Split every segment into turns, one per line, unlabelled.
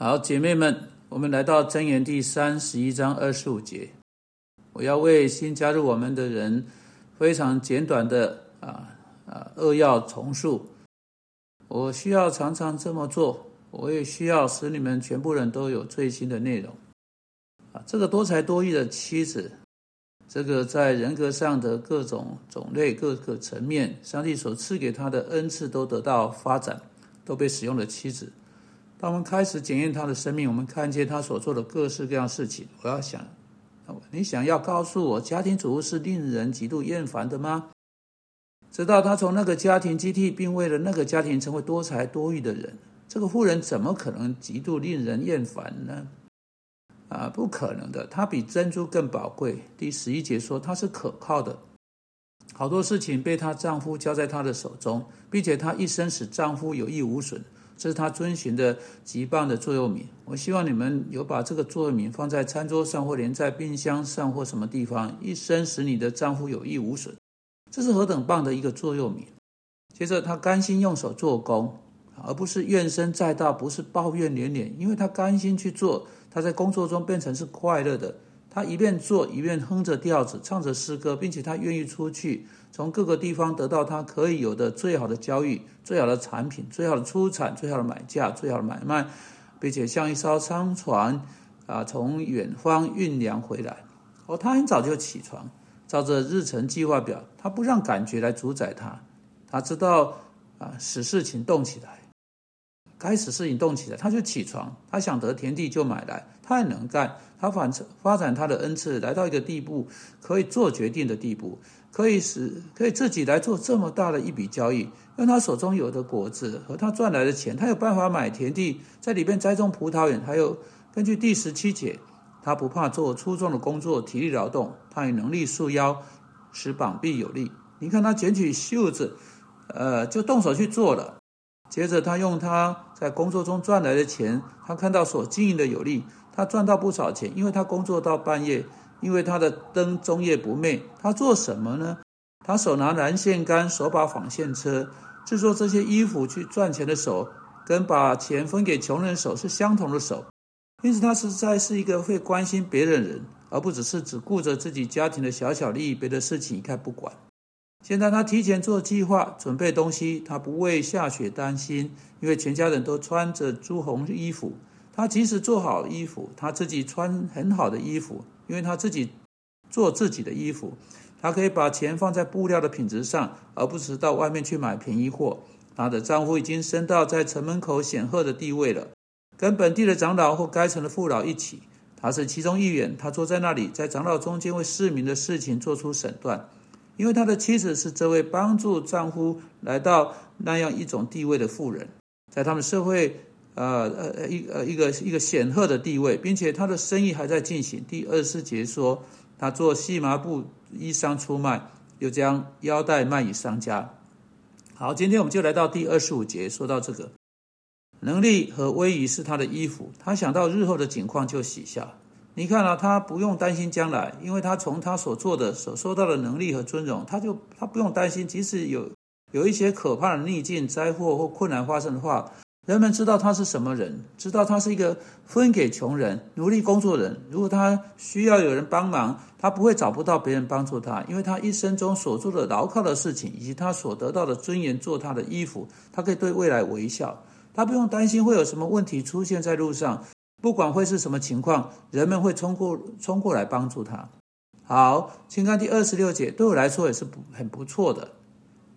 好，姐妹们，我们来到箴言第三十一章二十五节。我要为新加入我们的人非常简短的啊啊扼要重述。我需要常常这么做，我也需要使你们全部人都有最新的内容。啊，这个多才多艺的妻子，这个在人格上的各种种类、各个层面，上帝所赐给他的恩赐都得到发展，都被使用的妻子。当我们开始检验他的生命，我们看见他所做的各式各样事情。我要想，你想要告诉我，家庭主妇是令人极度厌烦的吗？直到他从那个家庭接替，并为了那个家庭成为多才多艺的人，这个妇人怎么可能极度令人厌烦呢？啊，不可能的。她比珍珠更宝贵。第十一节说，她是可靠的，好多事情被她丈夫交在她的手中，并且她一生使丈夫有益无损。这是他遵循的极棒的座右铭。我希望你们有把这个座右铭放在餐桌上，或连在冰箱上，或什么地方，一生使你的丈夫有益无损。这是何等棒的一个座右铭！接着，他甘心用手做工，而不是怨声载道，不是抱怨连连，因为他甘心去做，他在工作中变成是快乐的。他一边做一边哼着调子，唱着诗歌，并且他愿意出去，从各个地方得到他可以有的最好的交易、最好的产品、最好的出产、最好的买价、最好的买卖，并且像一艘商船啊，从远方运粮回来。哦，他很早就起床，照着日程计划表，他不让感觉来主宰他，他知道啊，使事情动起来。该使事情动起来，他就起床。他想得田地就买来，他很能干。他反发展他的恩赐，来到一个地步，可以做决定的地步，可以使可以自己来做这么大的一笔交易。用他手中有的果子和他赚来的钱，他有办法买田地，在里边栽种葡萄园。还有根据第十七节，他不怕做粗重的工作，体力劳动，他有能力束腰，使膀臂有力。你看他卷起袖子，呃，就动手去做了。接着，他用他在工作中赚来的钱，他看到所经营的有利，他赚到不少钱。因为他工作到半夜，因为他的灯终夜不灭。他做什么呢？他手拿蓝线杆，手把纺线车，制作这些衣服去赚钱的手，跟把钱分给穷人手是相同的手。因此，他实在是一个会关心别人人，而不只是只顾着自己家庭的小小利益，别的事情一概不管。现在他提前做计划，准备东西。他不为下雪担心，因为全家人都穿着朱红衣服。他即使做好衣服，他自己穿很好的衣服，因为他自己做自己的衣服。他可以把钱放在布料的品质上，而不是到外面去买便宜货。他的丈夫已经升到在城门口显赫的地位了，跟本地的长老或该城的父老一起。他是其中一员。他坐在那里，在长老中间为市民的事情做出审断。因为他的妻子是这位帮助丈夫来到那样一种地位的妇人，在他们社会，呃呃一呃一个一个显赫的地位，并且他的生意还在进行。第二十节说，他做细麻布衣裳出卖，又将腰带卖与商家。好，今天我们就来到第二十五节，说到这个能力和威仪是他的衣服，他想到日后的景况就喜笑。你看啊，他不用担心将来，因为他从他所做的、所收到的能力和尊荣，他就他不用担心，即使有有一些可怕的逆境、灾祸或困难发生的话，人们知道他是什么人，知道他是一个分给穷人、努力工作人。如果他需要有人帮忙，他不会找不到别人帮助他，因为他一生中所做的牢靠的事情，以及他所得到的尊严，做他的衣服，他可以对未来微笑，他不用担心会有什么问题出现在路上。不管会是什么情况，人们会冲过冲过来帮助他。好，请看第二十六节，对我来说也是不很不错的，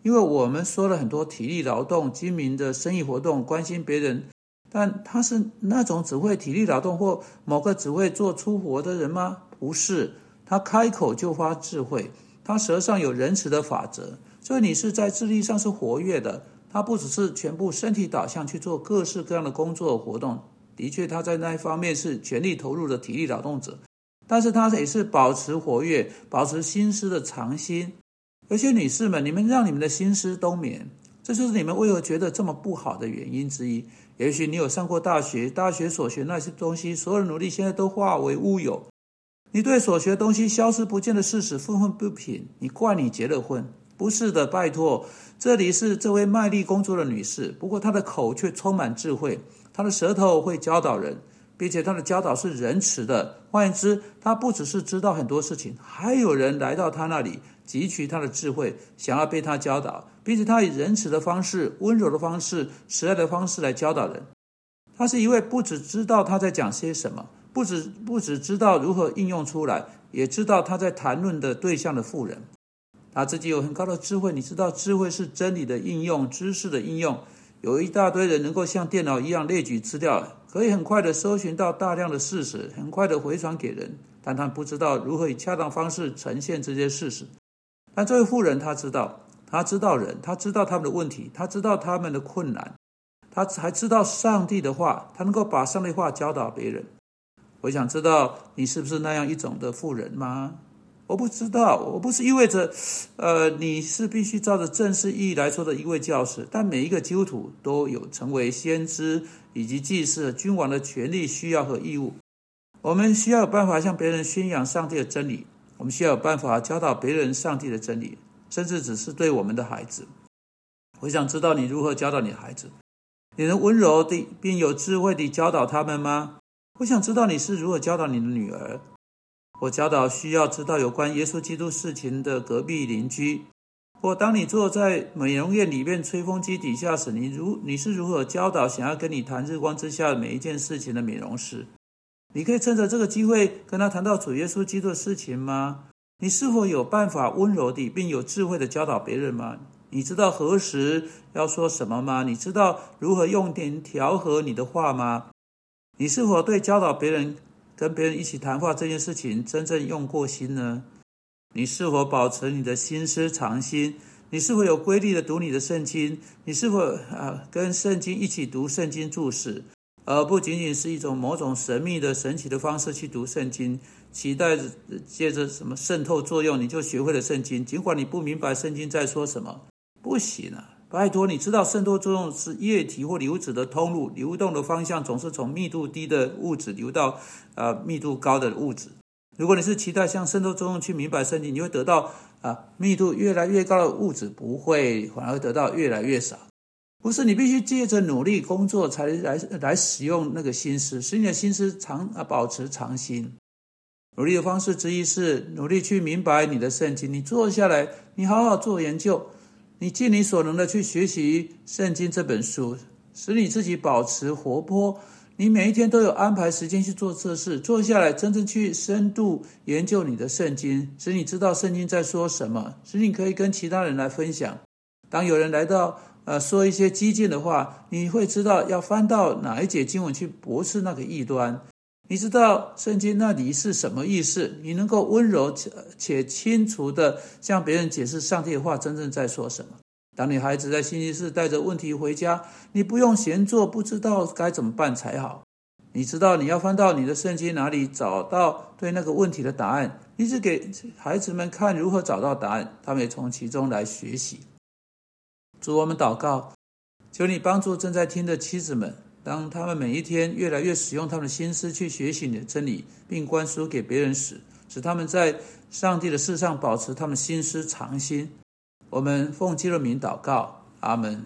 因为我们说了很多体力劳动、精明的生意活动、关心别人，但他是那种只会体力劳动或某个只会做粗活的人吗？不是，他开口就发智慧，他舌上有仁慈的法则，所以你是在智力上是活跃的。他不只是全部身体导向去做各式各样的工作活动。的确，他在那一方面是全力投入的体力劳动者，但是他也是保持活跃、保持心思的长心。有些女士们，你们让你们的心思冬眠，这就是你们为何觉得这么不好的原因之一。也许你有上过大学，大学所学那些东西，所有的努力现在都化为乌有。你对所学东西消失不见的事实愤愤不平，你怪你结了婚？不是的，拜托，这里是这位卖力工作的女士，不过她的口却充满智慧。他的舌头会教导人，并且他的教导是仁慈的。换言之，他不只是知道很多事情，还有人来到他那里汲取他的智慧，想要被他教导，并且他以仁慈的方式、温柔的方式、慈爱的方式来教导人。他是一位不只知道他在讲些什么，不只不只知道如何应用出来，也知道他在谈论的对象的富人。他自己有很高的智慧，你知道，智慧是真理的应用，知识的应用。有一大堆人能够像电脑一样列举资料，可以很快的搜寻到大量的事实，很快的回传给人，但他不知道如何以恰当方式呈现这些事实。但这位富人他知道，他知道人，他知道他们的问题，他知道他们的困难，他还知道上帝的话，他能够把上帝话教导别人。我想知道你是不是那样一种的富人吗？我不知道，我不是意味着，呃，你是必须照着正式意义来说的一位教师。但每一个基督徒都有成为先知以及祭司、君王的权利、需要和义务。我们需要有办法向别人宣扬上帝的真理，我们需要有办法教导别人上帝的真理，甚至只是对我们的孩子。我想知道你如何教导你孩子，你能温柔地并有智慧地教导他们吗？我想知道你是如何教导你的女儿。我教导需要知道有关耶稣基督事情的隔壁邻居，或当你坐在美容院里面吹风机底下时，你如你是如何教导想要跟你谈日光之下每一件事情的美容师？你可以趁着这个机会跟他谈到主耶稣基督的事情吗？你是否有办法温柔地并有智慧的教导别人吗？你知道何时要说什么吗？你知道如何用点调和你的话吗？你是否对教导别人？跟别人一起谈话这件事情，真正用过心呢？你是否保持你的心思常心？你是否有规律的读你的圣经？你是否啊跟圣经一起读圣经注释，而不仅仅是一种某种神秘的神奇的方式去读圣经，期待着借着什么渗透作用你就学会了圣经？尽管你不明白圣经在说什么，不行啊！拜托，你知道渗透作用是液体或流质的通路，流动的方向总是从密度低的物质流到啊密度高的物质。如果你是期待向渗透作用去明白圣经，你会得到啊密度越来越高的物质，不会反而得到越来越少。不是你必须借着努力工作才来来使用那个心思，使你的心思常啊保持常新。努力的方式之一是努力去明白你的圣经。你坐下来，你好好做研究。你尽你所能的去学习圣经这本书，使你自己保持活泼。你每一天都有安排时间去做这事，坐下来真正去深度研究你的圣经，使你知道圣经在说什么，使你可以跟其他人来分享。当有人来到，呃，说一些激进的话，你会知道要翻到哪一节经文去驳斥那个异端。你知道圣经那里是什么意思？你能够温柔且且清楚的向别人解释上帝的话真正在说什么。当你孩子在星期四带着问题回家，你不用闲坐，不知道该怎么办才好。你知道你要翻到你的圣经哪里找到对那个问题的答案？你只给孩子们看如何找到答案，他们也从其中来学习。祝我们祷告，求你帮助正在听的妻子们。当他们每一天越来越使用他们的心思去学习你的真理，并灌输给别人时，使他们在上帝的事上保持他们心思常心。我们奉基督名祷告，阿门。